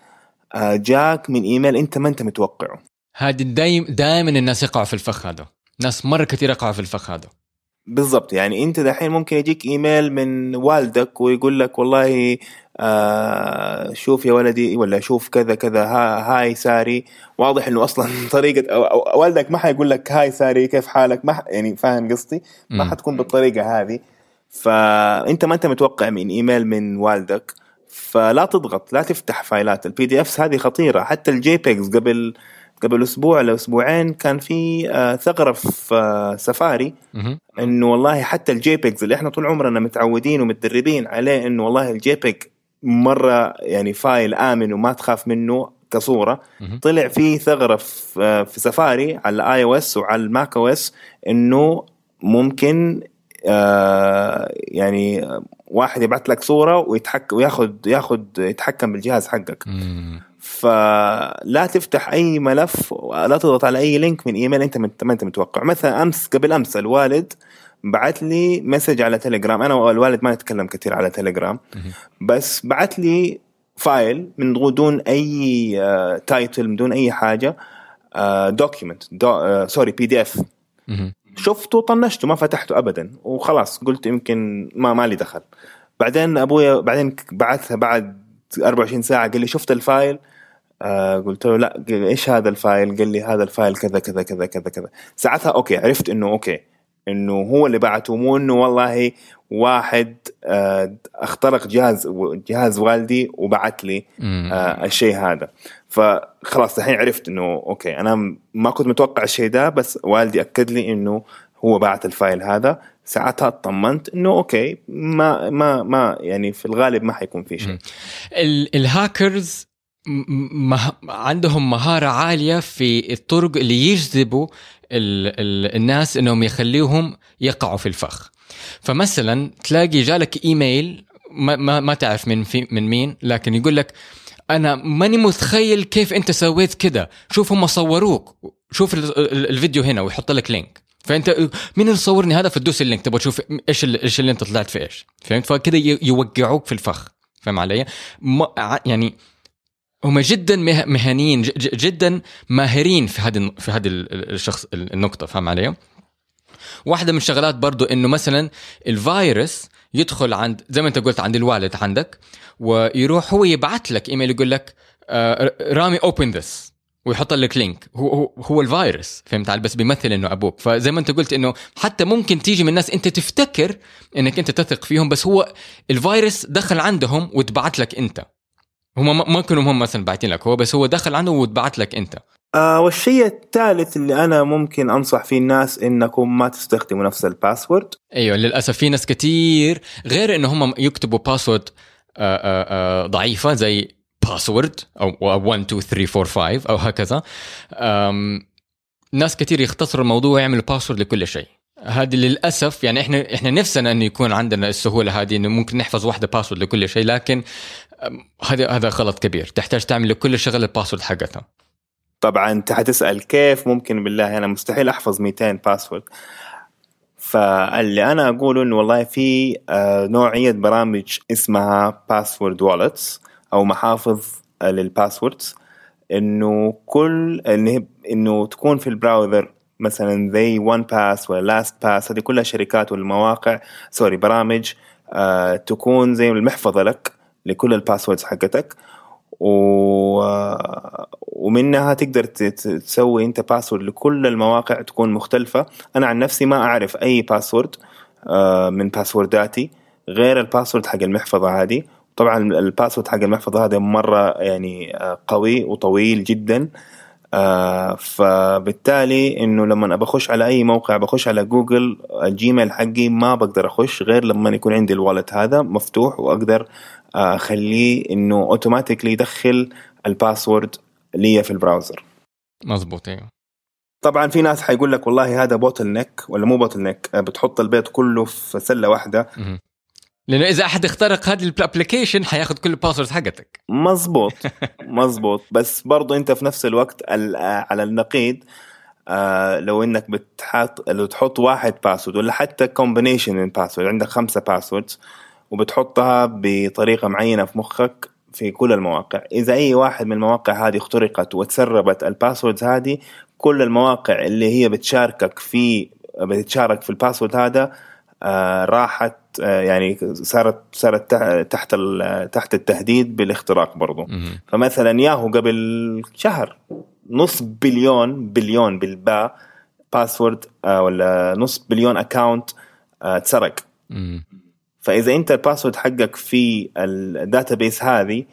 S1: جاك من إيميل أنت ما أنت متوقعه.
S2: هذه دايم دائما الناس يقعوا في الفخ هذا. ناس مرة كثير يقعوا في الفخ هذا.
S1: بالضبط يعني أنت دحين ممكن يجيك إيميل من والدك ويقول لك والله آه شوف يا ولدي ولا شوف كذا كذا ها Hi ساري. واضح إنه أصلا طريقة أو أو والدك ما حيقول لك Hi ساري كيف حالك؟ ما يعني فاهم قصدي؟ ما حتكون بالطريقة هذه. فأنت ما أنت متوقع من إيميل من والدك. فلا تضغط لا تفتح فايلات. ال PDFs هذه خطيرة. حتى ال JPEGs قبل قبل أسبوع ولا أسبوعين كان في آه، ثغرة في آه، سفاري. إنه والله حتى ال JPEGs اللي إحنا طول عمرنا متعودين ومتدربين عليه إنه والله ال JPEG مرة يعني file آمن وما تخاف منه كصورة. طلع في ثغرة في, آه، في سفاري على ال iOS وعلى ال macOS إنه ممكن آه يعني واحد يبعث لك صورة ويتحكم وياخذ ياخذ يتحكم بالجهاز حقك. فلا تفتح أي ملف ولا تضغط على أي link من إيميل أنت ما أنت متوقع. مثلا أمس قبل أمس الوالد بعت لي message على تليجرام. أنا والوالد ما نتكلم كثير على تليجرام. بس بعت لي file من دون أي title من دون أي حاجة document sorry PDF شفته طنشته ما فتحته ابدا وخلاص قلت يمكن ما مالي دخل. بعدين ابويا بعدين بعثها بعد 24 ساعة قال لي شفت ال file؟ آه قلت له لا إيش هذا ال file؟ قال لي هذا ال file كذا كذا كذا كذا كذا. ساعتها okay عرفت إنه okay. إنه هو اللي بعته مو إنه والله واحد آه اخترق جهاز جهاز والدي وبعت لي آه الشيء هذا. فخلاص الحين عرفت إنه okay أنا ما كنت متوقع الشيء ده بس والدي أكد لي إنه هو بعت ال file هذا. ساعتها اطمنت إنه okay ما ما ما يعني في الغالب ما حيكون في شيء.
S2: الهاكرز مه... عندهم مهارة عالية في الطرق اللي يجذبوا ال... ال... الناس إنهم يخليهم يقعوا في الفخ. فمثلا تلاقي جالك إيميل ما, ما, ما تعرف من في من مين لكن يقول لك أنا ماني متخيل كيف أنت سويت كده. شوف هم صوروك. شوف الفيديو هنا ويحط لك link فأنت مين اللي صورني هذا؟ فتدوس ال link تبغى تشوف إيش إيش اللي أنت طلعت في إيش. فهمت؟ فكذا يوقعوك في الفخ. فاهم علي؟ يعني هم جدا مهنيين جدا ماهرين في هذه في هذه الشخص النقطة فاهم علي؟ واحدة من الشغلات برضو إنه مثلا الفيروس يدخل عند زي ما أنت قلت عند الوالد عندك ويروح هو يبعث لك إيميل يقول لك آه، رامي open this ويحط لك link هو هو, هو الفيروس فهمت علي؟ بس بيمثل إنه أبوك. فزي ما أنت قلت إنه حتى ممكن تيجي من ناس أنت تفتكر إنك أنت تثق فيهم بس هو الفيروس دخل عندهم وتبعت لك أنت. هم ما كانوا هم مثلا باعتين لك هو بس هو دخل عندهم وتبعت لك أنت.
S1: آه والشيء الثالث اللي أنا ممكن أنصح فيه الناس إنكم ما تستخدموا نفس ال
S2: password. أيوه للأسف في ناس كثير غير انه هم يكتبوا password آه، آه، ضعيفة زي password أو 1 2 3 4 5 أو هكذا. ناس كثير يختصروا الموضوع ويعملوا password لكل شيء. هذه للأسف يعني إحنا إحنا نفسنا انه يكون عندنا السهولة هذه إنه ممكن نحفظ واحدة password لكل شيء لكن هذا هذا غلط كبير. تحتاج تعمل لكل شغله ال password حقتها
S1: طبعا أنت حتسأل كيف ممكن بالله أنا مستحيل أحفظ 200 password. فاللي أنا أقوله إنه والله في آه، نوعية برامج اسمها password wallets أو محافظ لل passwords. إنه كل إنه تكون في ال browser مثلا زي 1Pass ولا LastPass هذه كلها شركات والمواقع sorry برامج آه تكون زي المحفظة لك. لكل ال passwords حقتك و... ومنها تقدر تسوي أنت password لكل المواقع تكون مختلفة. أنا عن نفسي ما أعرف أي password آه من باسورداتي غير ال password حق المحفظة هذه. طبعا ال password حق المحفظة هذا مرة يعني آه، قوي وطويل جدا. آه فبالتالي إنه لما بخش على أي موقع بخش على جوجل الجيميل حقي ما بقدر أخش غير لما يكون عندي ال wallet هذا مفتوح وأقدر آه، أخليه إنه automatically يدخل ال password لي في ال browser.
S2: مظبوط أيوه
S1: طبعا في ناس حيقول لك والله هذا bottleneck ولا مو bottleneck بتحط البيض كله في سلة واحدة.
S2: لأنه إذا أحد اخترق هذه ال application حياخذ كل ال password حقتك.
S1: مزبوط. مزبوط. بس برضو أنت في نفس الوقت على النقيض آه لو إنك بتحط لو تحط واحد password ولا حتى combination من password عندك خمسة passwords وبتحطها بطريقة معينة في مخك في كل المواقع. إذا أي واحد من المواقع هذه اخترقت وتسربت ال passwords هذه كل المواقع اللي هي بتشاركك في بتشارك في ال password هذا آه، راحت آه، يعني صارت صارت تحت تحت التهديد بالاختراق برضو. فمثلا ياهو قبل شهر نص بليون بليون بالباء password ولا نص بليون account اتسرق. فإذا أنت ال password حقك في ال database هذه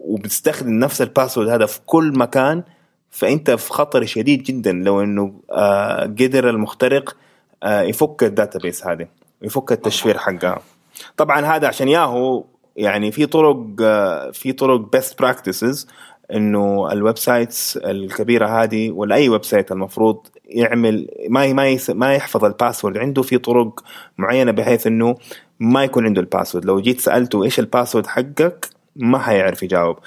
S1: وبتستخدم نفس ال password هذا في كل مكان فأنت في خطر شديد جدا. لو إنه آه، قدر المخترق آه، يفك ال database هذه يفك التشفير حقها. طبعا هذا عشان ياهو يعني في طرق آه، في طرق best practices إنه ال websites الكبيرة هذه ولا أي website المفروض يعمل ما ما ما يحفظ ال password عنده في طرق معينة بحيث إنه ما يكون عنده ال password لو جيت سألته إيش ال password حقك ما حيعرف يجاوب.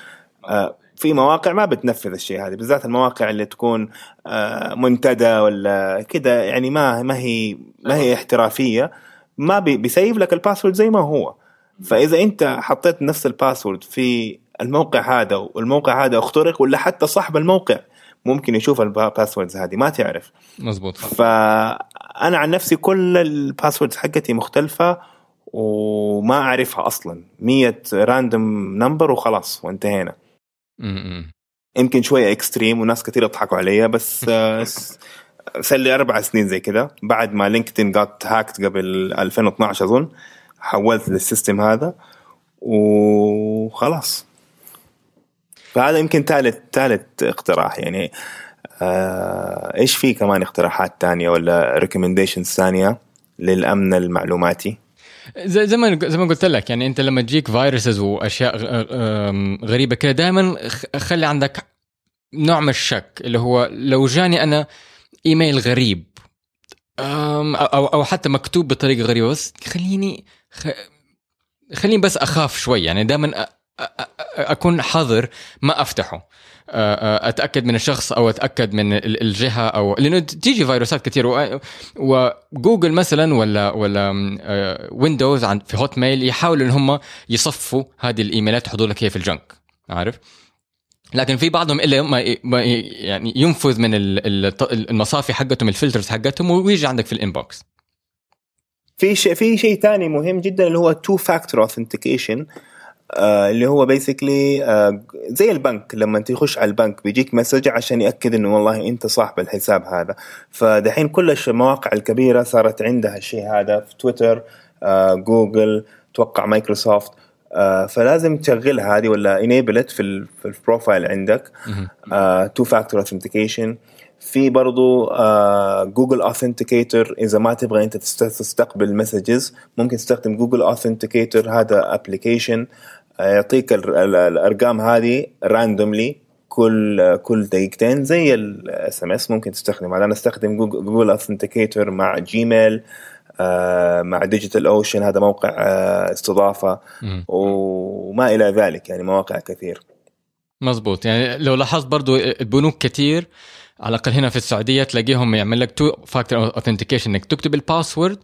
S1: آه، في مواقع ما بتنفذ الشيء هذا بالذات المواقع اللي تكون آه، منتدى ولا كده يعني ما ما هي ما هي احترافية. ما بي save لك ال password زي ما هو. فإذا أنت حطيت نفس ال password في الموقع هذا والموقع هذا اخترق ولا حتى صاحب الموقع ممكن يشوف ال passwords هذه ما تعرف.
S2: مزبوط
S1: فأنا عن نفسي كل ال passwords حقتي مختلفة وما أعرفها أصلا. 100 random number وخلاص وانتهينا. يمكن شوية extreme وناس كثير يضحكوا علي بس صار لي أربع سنين زي كذا. بعد ما LinkedIn جات hacked قبل 2012 أظن حولت لل system هذا وخلاص. فهذا يمكن ثالث ثالث اقتراح يعني. آه إيش في كمان اقتراحات ثانية ولا recommendations ثانية للأمن المعلوماتي؟
S2: زي زي ما زي ما قلت لك يعني أنت لما تجيك viruses وأشياء غريبة كده دائما خلي عندك نوع من الشك اللي هو لو جاني أنا إيميل غريب أو أو حتى مكتوب بطريقة غريبة بس خليني خليني بس أخاف شوي يعني دائما أكون حذر ما أفتحه. أتأكد من الشخص أو أتأكد من الجهة أو لأنه تيجي فيروسات كثير وجوجل مثلا ولا ولا Windows في Hotmail يحاولوا إن هم يصفوا هذه الإيميلات يحطوا لك هي في ال junk. عارف؟ لكن في بعضهم إلا ما يعني ينفذ من المصافي حقتهم ال filters حقتهم ويجي عندك في ال inbox.
S1: في شيء في شيء ثاني مهم جدا اللي هو two factor authentication آه اللي هو basically آه زي البنك. لما تخش على البنك بيجيك message عشان يأكد إنه والله أنت صاحب الحساب هذا. فدحين كل المواقع الكبيرة صارت عندها الشيء هذا في تويتر آه جوجل توقع مايكروسوفت. فلازم تشغلها هذه ولا enable في, في ال profile عندك. two factor authentication في برضو Google uh, Authenticator إذا ما تبغى أنت تستقبل messages ممكن تستخدم Google Authenticator هذا application يعطيك الأرقام هذه randomly كل كل دقيقتين زي ال SMS ممكن تستخدم أنا أستخدم Google Authenticator مع Gmail آه مع DigitalOcean هذا موقع آه استضافة وما إلى ذلك يعني مواقع كثير.
S2: مزبوط يعني لو لاحظت برضو البنوك كثير على الأقل هنا في السعودية تلاقيهم يعمل لك two factor authentication إنك تكتب ال password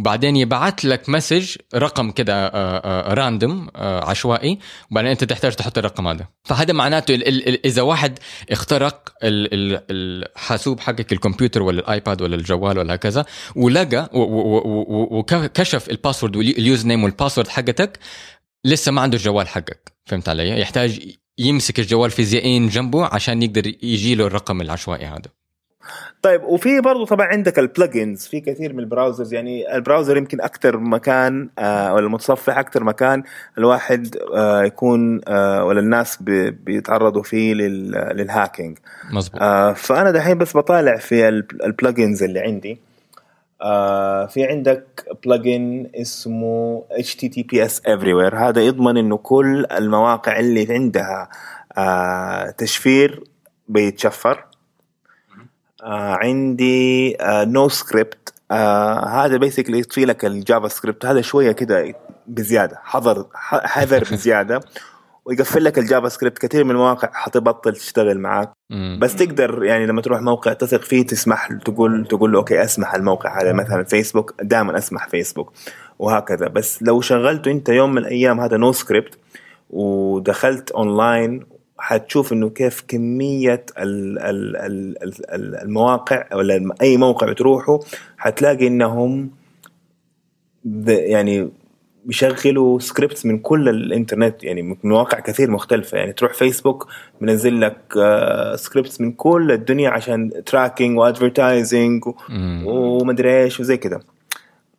S2: وبعدين يبعث لك message رقم كده random آه، آه، آه، عشوائي وبعدين انت تحتاج تحط الرقم هذا. فهذا معناته ال ال إذا واحد اخترق الحاسوب حقك الكمبيوتر ولا ال iPad ولا الجوال ولا هكذا ولقى وكشف ال password وال username وال password حقتك لسه ما عنده الجوال حقك. فهمت علي؟ يحتاج يمسك الجوال فيزيائيا جنبه عشان يقدر يجي له الرقم العشوائي هذا.
S1: طيب وفي برضه طبعا عندك ال plugins في كثير من ال browsers يعني ال browser يمكن أكثر مكان آه ولا المتصفح أكثر مكان الواحد آه يكون آه ولا الناس بيتعرضوا فيه لل hacking
S2: مظبوط.
S1: آه فأنا دحين بس بطالع في ال plugins اللي عندي. آه في عندك plugin اسمه HTTPS Everywhere. هذا يضمن إنه كل المواقع اللي عندها آه تشفير بيتشفر. آه عندي No uh, Script uh, هذا basically يطفي لك ال JavaScript. هذا شوية كده بزيادة. حذر حذر بزيادة. ويقفل لك ال JavaScript. كثير من المواقع حتبطل تشتغل معك بس تقدر يعني لما تروح موقع تثق فيه تسمح تقول تقول له okay أسمح الموقع هذا. مثلا فيسبوك دائما أسمح فيسبوك وهكذا. بس لو شغلته أنت يوم من الأيام هذا NoScript ودخلت اونلاين حتشوف إنه كيف كمية المواقع ولا أي موقع تروحه حتلاقي إنهم يعني بيشغلوا scripts من كل الإنترنت يعني من مواقع كثير مختلفة. يعني تروح فيسبوك منزل لك scripts من كل الدنيا عشان tracking و advertising ومدري إيش وزي كذا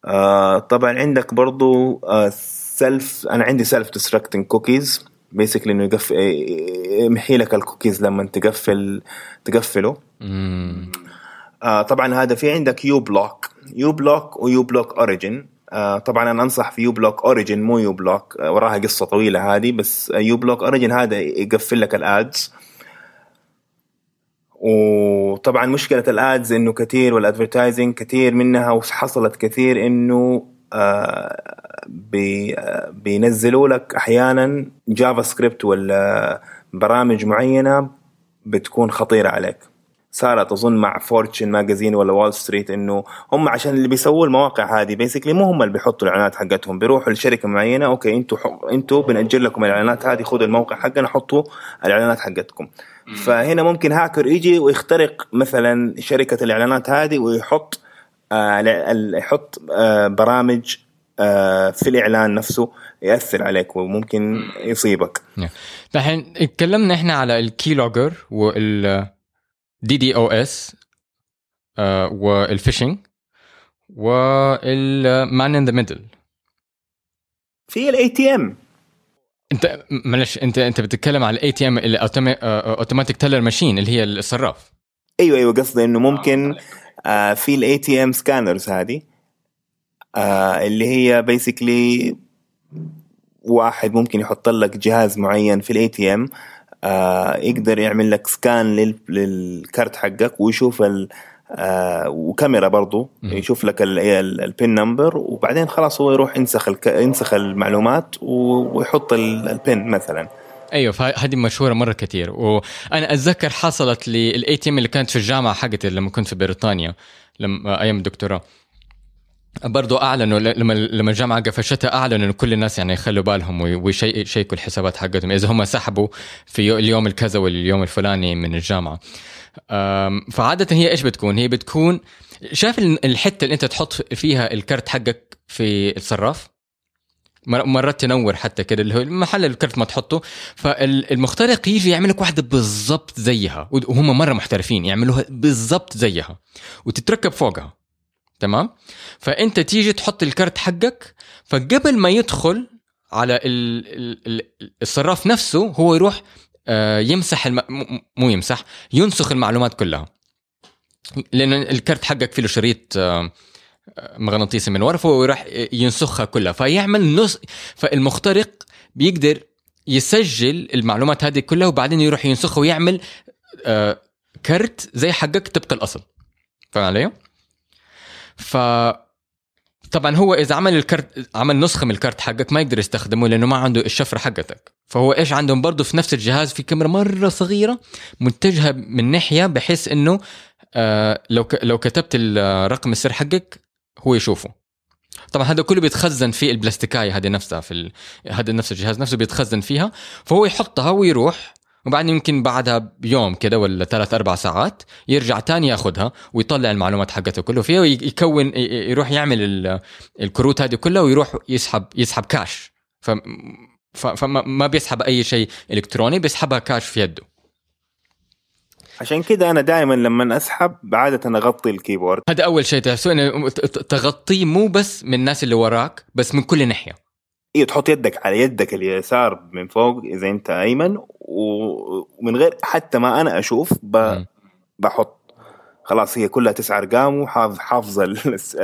S1: آه طبعا عندك برضو self أنا عندي Self-Destructing Cookies basically إنه يقفل يمحي لك الكوكيز لما تقفل تقفله. آه طبعا هذا في عندك uBlock uBlock و uBlock Origin آه طبعا أنا أنصح في uBlock Origin مو uBlock آه وراها قصة طويلة هذه بس uBlock Origin هذا يقفل لك ال ads. وطبعا مشكلة ال ads إنه كثير وال advertising كثير منها وحصلت كثير إنه آه بي بينزلوا لك أحيانا JavaScript ولا برامج معينة بتكون خطيرة عليك. صارت أظن مع Fortune Magazine ولا Wall Street إنه هم عشان اللي بيسووا المواقع هذه basically مو هم اللي بيحطوا الإعلانات حقتهم بيروحوا لشركة معينة أوكي أنتوا أنتوا بنأجر لكم الإعلانات هذه خذوا الموقع حقنا حطوا الإعلانات حقتكم. فهنا ممكن هاكر يجي ويخترق مثلا شركة الإعلانات هذه ويحط آه يحط آه برامج في الإعلان نفسه يأثر عليك وممكن يصيبك.
S2: الحين اتكلمنا إحنا على ال key logger وال DDoS وال phishing وال man in the middle
S1: في ال ATM
S2: أنت معلش أنت أنت بتتكلم على ال ATM automatic teller machine اللي هي الصراف.
S1: أيوه أيوه قصدي إنه ممكن آه في ال ATM scanners هذه. آه اللي هي basically واحد ممكن يحط لك جهاز معين في ال ATM آه يقدر يعمل لك scan لل card حقك ويشوف ال آه وكاميرا برضو م. يشوف لك ال PIN number وبعدين خلاص هو يروح ينسخ الك... ينسخ المعلومات ويحط ال PIN مثلا.
S2: أيوه هذه مشهورة مرة كثير. وأنا أتذكر حصلت لي ال ATM اللي كانت في الجامعة حقتي لما كنت في بريطانيا لما أيام الدكتوراه. برضو أعلنوا لما لما الجامعة قفشتها أعلنوا انه كل الناس يعني يخلوا بالهم ويشيكوا الحسابات حقتهم. إذا هم سحبوا في اليوم الكذا واليوم الفلاني من الجامعة. فعادة هي إيش بتكون؟ هي بتكون شايف الحتة اللي أنت تحط فيها الكرت حقك في الصراف؟ مرات تنور حتى كده اللي هو محل الكرت ما تحطه فالمخترق يجي يعمل لك واحدة بالضبط زيها وهم مرة محترفين يعملوها بالضبط زيها وتتركب فوقها. تمام؟ فأنت تيجي تحط الكرت حقك فقبل ما يدخل على الصراف نفسه هو يروح يمسح الم... مو يمسح ينسخ المعلومات كلها. لأن الكرت حقك فيه شريط مغناطيسي من ورا فهو يروح ينسخها كلها. فيعمل نص فالمخترق بيقدر يسجل المعلومات هذه كلها وبعدين يروح ينسخها ويعمل كرت زي حقك طبق الأصل. فاهم علي؟ ف طبعا هو إذا عمل الكرت عمل نسخة من الكرت حقك ما يقدر يستخدمه لأنه ما عنده الشفرة حقتك. فهو إيش عندهم؟ برضه في نفس الجهاز في كاميرا مرة صغيرة متجهة من ناحية بحيث إنه آه لو ك... لو كتبت الرقم السر حقك هو يشوفه. طبعا هذا كله بيتخزن في البلاستيكايه هذه نفسها في ال... هذا نفس الجهاز نفسه بيتخزن فيها. فهو يحطها ويروح وبعدين يمكن بعدها بيوم كده ولا ثلاث أربع ساعات يرجع تاني ياخذها ويطلع المعلومات حقته كله. فيها ويكون يروح يعمل الكروت هذه كلها ويروح يسحب يسحب كاش ف فما ما بيسحب أي شيء إلكتروني بيسحبها كاش في يده.
S1: عشان كده أنا دائما لما أسحب عادة أغطي ال keyboard.
S2: هذا أول شيء تغطيه مو بس من الناس اللي وراك بس من كل ناحية.
S1: أيوه تحط يدك على يدك اليسار من فوق إذا أنت أيمن ومن غير حتى ما أنا أشوف ب... بحط. خلاص هي كلها تسع أرقام وحافظ حافظ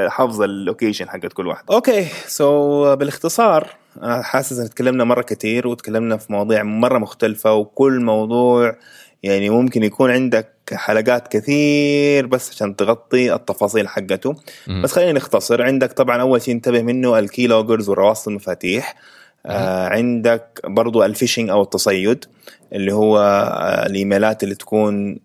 S1: حافظ ال location حقت كل واحد. okay so so, بالاختصار حاسس إن تكلمنا مرة كثير وتكلمنا في مواضيع مرة مختلفة وكل موضوع يعني ممكن يكون عندك حلقات كثير بس عشان تغطي التفاصيل حقته. م. بس خلينا نختصر. عندك طبعا أول شيء انتبه منه ال key loggers ورواصد المفاتيح آه عندك برضو ال phishing أو التصيد اللي هو آه الإيميلات اللي تكون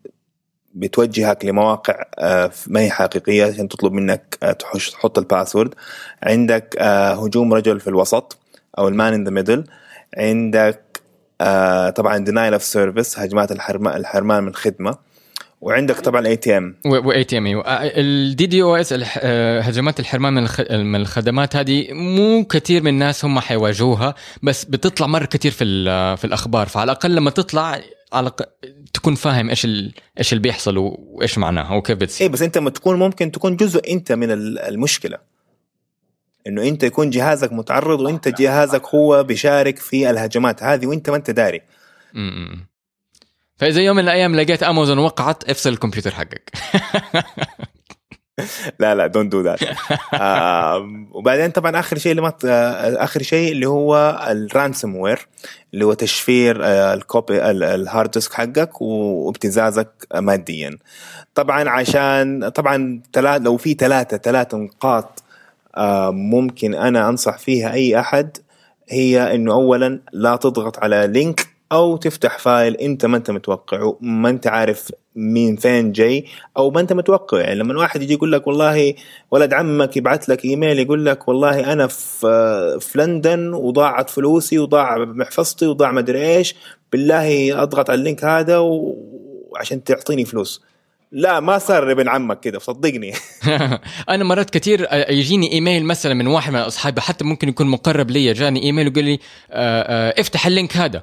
S1: بتوجهك لمواقع آه ما هي حقيقية عشان تطلب منك آه تحط ال password. عندك آه هجوم رجل في الوسط أو ال man in the middle عندك آه طبعا denial of service هجمات الحرمان الحرمان من الخدمة. وعندك طبعا
S2: ATM و ATM ال DDoS هجمات الحرمان من الخ- من الخدمات هذه مو كثير من الناس هم حيواجهوها بس بتطلع مرة كثير في في الأخبار. فعلى الأقل لما تطلع على تكون فاهم إيش ال- إيش اللي بيحصل وإيش معناها وكيف بتصير.
S1: اي بس أنت ما تكون ممكن تكون جزء أنت من ال- المشكلة. إنه أنت يكون جهازك متعرض وأنت جهازك هو بيشارك في الهجمات هذه وأنت ما أنت داري.
S2: فإذا يوم من الأيام لقيت امازون وقعت افصل الكمبيوتر حقك.
S1: لا لا don't do that وبعدين طبعا آخر شيء اللي ما آه، آخر شيء اللي هو ال ransomware اللي هو تشفير ال copy ال- الhard disk حقك وابتزازك ماديا. طبعا عشان طبعا لو في ثلاثة ثلاثة نقاط آه، ممكن أنا أنصح فيها أي أحد هي إنه اولا لا تضغط على link أو تفتح file أنت ما أنت متوقعه ما أنت عارف مين فين جاي أو ما أنت متوقع يعني لما واحد يجي يقول لك والله ولد عمك يبعث لك إيميل يقول لك والله أنا في في لندن وضاعت فلوسي وضاع محفظتي وضاع مدري إيش بالله أضغط على ال link هذا وعشان تعطيني فلوس. لا ما صار ابن عمك كده صدقني.
S2: أنا مرات كثير يجيني إيميل مثلا من واحد من أصحابي حتى ممكن يكون مقرب لي جاني إيميل يقول لي آه، آه، افتح ال link هذا. آه،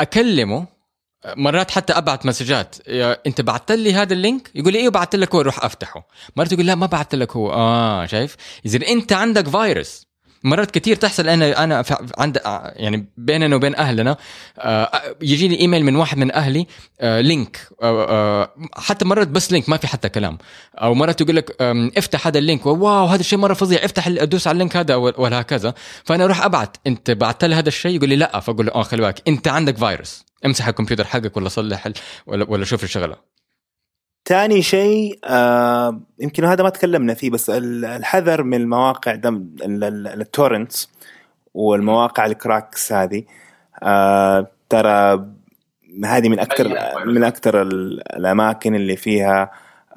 S2: أكلمه. مرات حتى أبعت مسجات. أنت بعثت لي هذا ال link؟ يقول لي أيوه بعثت لك هو روح أفتحه. مرات يقول لا ما بعثت لك هو. آه شايف؟ اذا أنت عندك فيروس. مرات كثير تحصل أنا أنا عند يعني بيننا وبين أهلنا آه، يجيني إيميل من واحد من أهلي link آه، آه، حتى مرات بس link ما في حتى كلام. أو مرات يقول لك افتح هذا ال link wow هذا الشيء مرة فظيع افتح ادوس على ال link هذا ولا ولا هكذا فأنا أروح أبعت أنت بعثت لي هذا الشيء؟ يقول لي لا فأقول له آه خلي بالك أنت عندك فيروس. امسح الكمبيوتر حقك ولا صلح ولا شوف الشغلة.
S1: تاني شيء آه يمكن هذا ما تكلمنا فيه بس ال- الحذر من المواقع ال- ال torrents والمواقع ال cracks هذه آه ترى هذه من أكثر من أكثر ال- الأماكن اللي فيها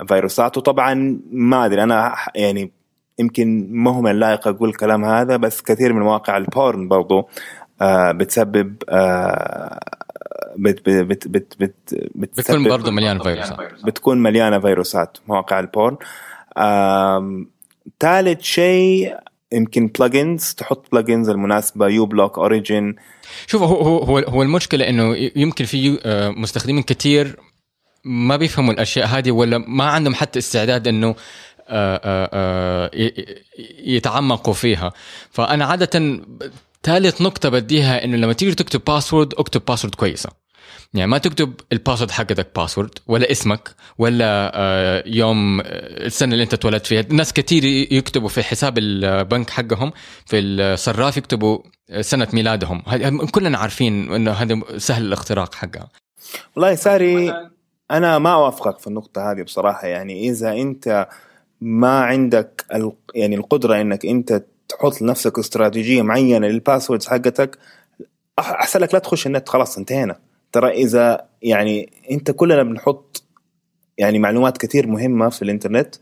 S1: فيروسات. وطبعا ما أدري أنا يعني يمكن ما هو من اللائق أقول الكلام هذا بس كثير من مواقع ال porn برضو آه بتسبب آه بت بت بت بت
S2: بتكون
S1: بتسبب
S2: برضه مليان فيروسات.
S1: بتكون مليانة فيروسات مواقع ال porn. ثالث شيء يمكن plugins تحط plugins المناسبة uBlock Origin
S2: شوف هو هو هو, المشكلة إنه يمكن في آه، مستخدمين كثير ما بيفهموا الأشياء هذه ولا ما عندهم حتى استعداد إنه آه، آه، يتعمقوا فيها. فأنا عادة ثالث نقطة بديها إنه لما تيجي تكتب password اكتب password كويسة. يعني ما تكتب ال password حقتك password ولا اسمك ولا آه، يوم آه، السنة اللي انت اتولدت فيها. ناس كثير يكتبوا في حساب البنك حقهم في الصراف يكتبوا سنة ميلادهم. هذه- كلنا عارفين انه هذا سهل الاختراق حقها.
S1: والله ساري أنا ما أوافقك في النقطة هذه بصراحة. يعني إذا أنت ما عندك ال... يعني القدرة إنك أنت تحط لنفسك استراتيجية معينة للباسوردز حقتك أحسن لك لا تخش النت خلاص انتهينا. ترى إذا يعني أنت كلنا بنحط يعني معلومات كثير مهمة في الإنترنت.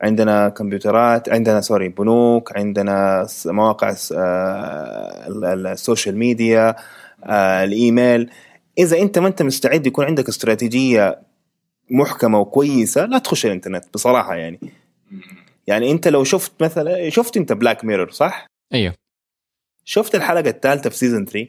S1: عندنا كمبيوترات عندنا sorry بنوك عندنا مواقع آه، ال- ال- ال social media آه، الإيميل. إذا أنت ما أنت مستعد يكون عندك استراتيجية محكمة وكويسة لا تخش الإنترنت بصراحة يعني. يعني أنت لو شفت مثلا شفت أنت Black Mirror صح؟
S2: أيوه.
S1: شفت الحلقة الثالثة في season 3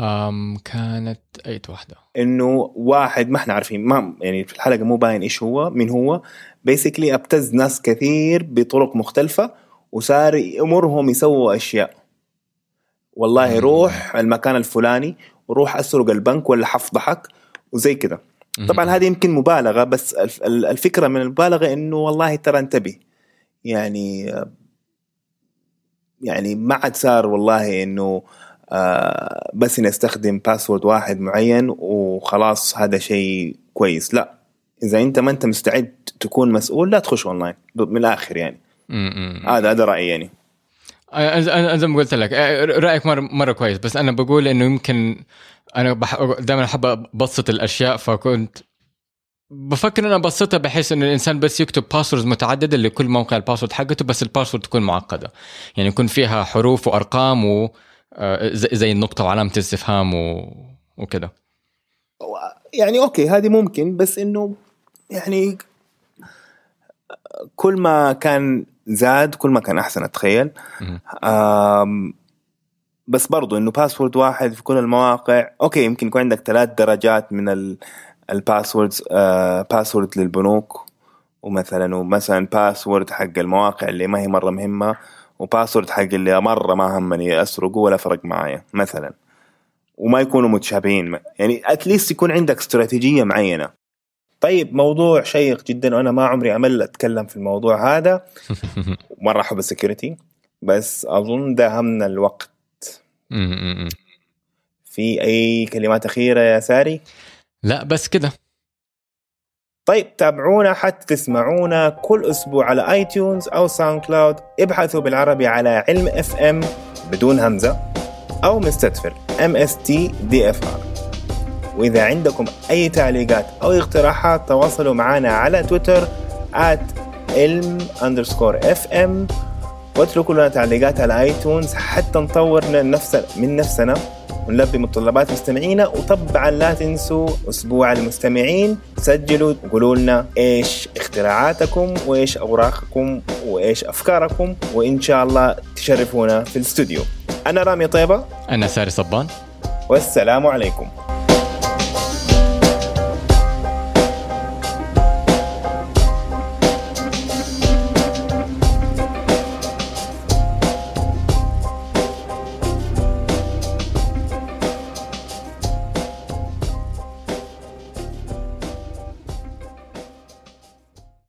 S2: أم كانت اي واحدة.
S1: إنه واحد ما إحنا عارفين ما يعني في الحلقة مو باين إيش هو مين هو. basically أبتز ناس كثير بطرق مختلفة وصار يأمرهم يسووا أشياء. والله
S2: مم.
S1: روح المكان الفلاني وروح أسرق البنك ولا حفضحك وزي كده طبعا هذه يمكن مبالغة بس الف- ال- الفكرة من المبالغة إنه والله ترى انتبه. يعني يعني ما عاد صار والله إنه آه، بس نستخدم password واحد معين وخلاص هذا شيء كويس. لا إذا أنت ما أنت مستعد تكون مسؤول لا تخش اونلاين من الآخر يعني. هذا هذا رأيي يعني.
S2: أنا زي ما قلت لك آه، رأيك مره مرة كويس بس أنا بقول إنه يمكن أنا بح... دائما أحب أبسط الأشياء فكنت بفكر ان أنا أبسطها بحيث انه الإنسان بس يكتب passwords متعددة لكل موقع ال password حقته بس ال password تكون معقدة. يعني يكون فيها حروف وأرقام و زي زي النقطة وعلامه الاستفهام و... وكده.
S1: يعني okay هذه ممكن بس إنه يعني كل ما كان زاد كل ما كان أحسن
S2: أتخيل.
S1: بس برضو إنه password واحد في كل المواقع. okay يمكن يكون عندك ثلاث درجات من ال- ال passwords آه password للبنوك ومثلا ومثلا password حق المواقع اللي ما هي مرة مهمة. و password حق اللي مرة ما همني اسرقه ولا فرق معايا مثلا. وما يكونوا متشابهين. يعني at least يكون عندك استراتيجية معينة. طيب موضوع شيق جدا. وأنا ما عمري أمل أتكلم في الموضوع هذا. مرة أحب ال security. بس أظن داهمنا الوقت. في أي كلمات أخيرة يا ساري؟
S2: لا بس كده.
S1: طيب تابعونا حتى تسمعونا كل أسبوع على iTunes أو SoundCloud ابحثوا بالعربي على علم إف إم بدون همزة أو مستدفر إم إس تي دي إف آر. وإذا عندكم أي تعليقات أو اقتراحات تواصلوا معنا على تويتر at علم underscore FM. واتركوا لنا تعليقات على اي تونز حتى نطور من نفسنا. ونلبي متطلبات مستمعينا. وطبعا لا تنسوا أسبوع المستمعين. سجلوا وقولوا لنا إيش اختراعاتكم وإيش أوراقكم وإيش أفكاركم. وإن شاء الله تشرفونا في الاستوديو أنا رامي طيبة.
S2: أنا ساري صبان.
S1: والسلام عليكم.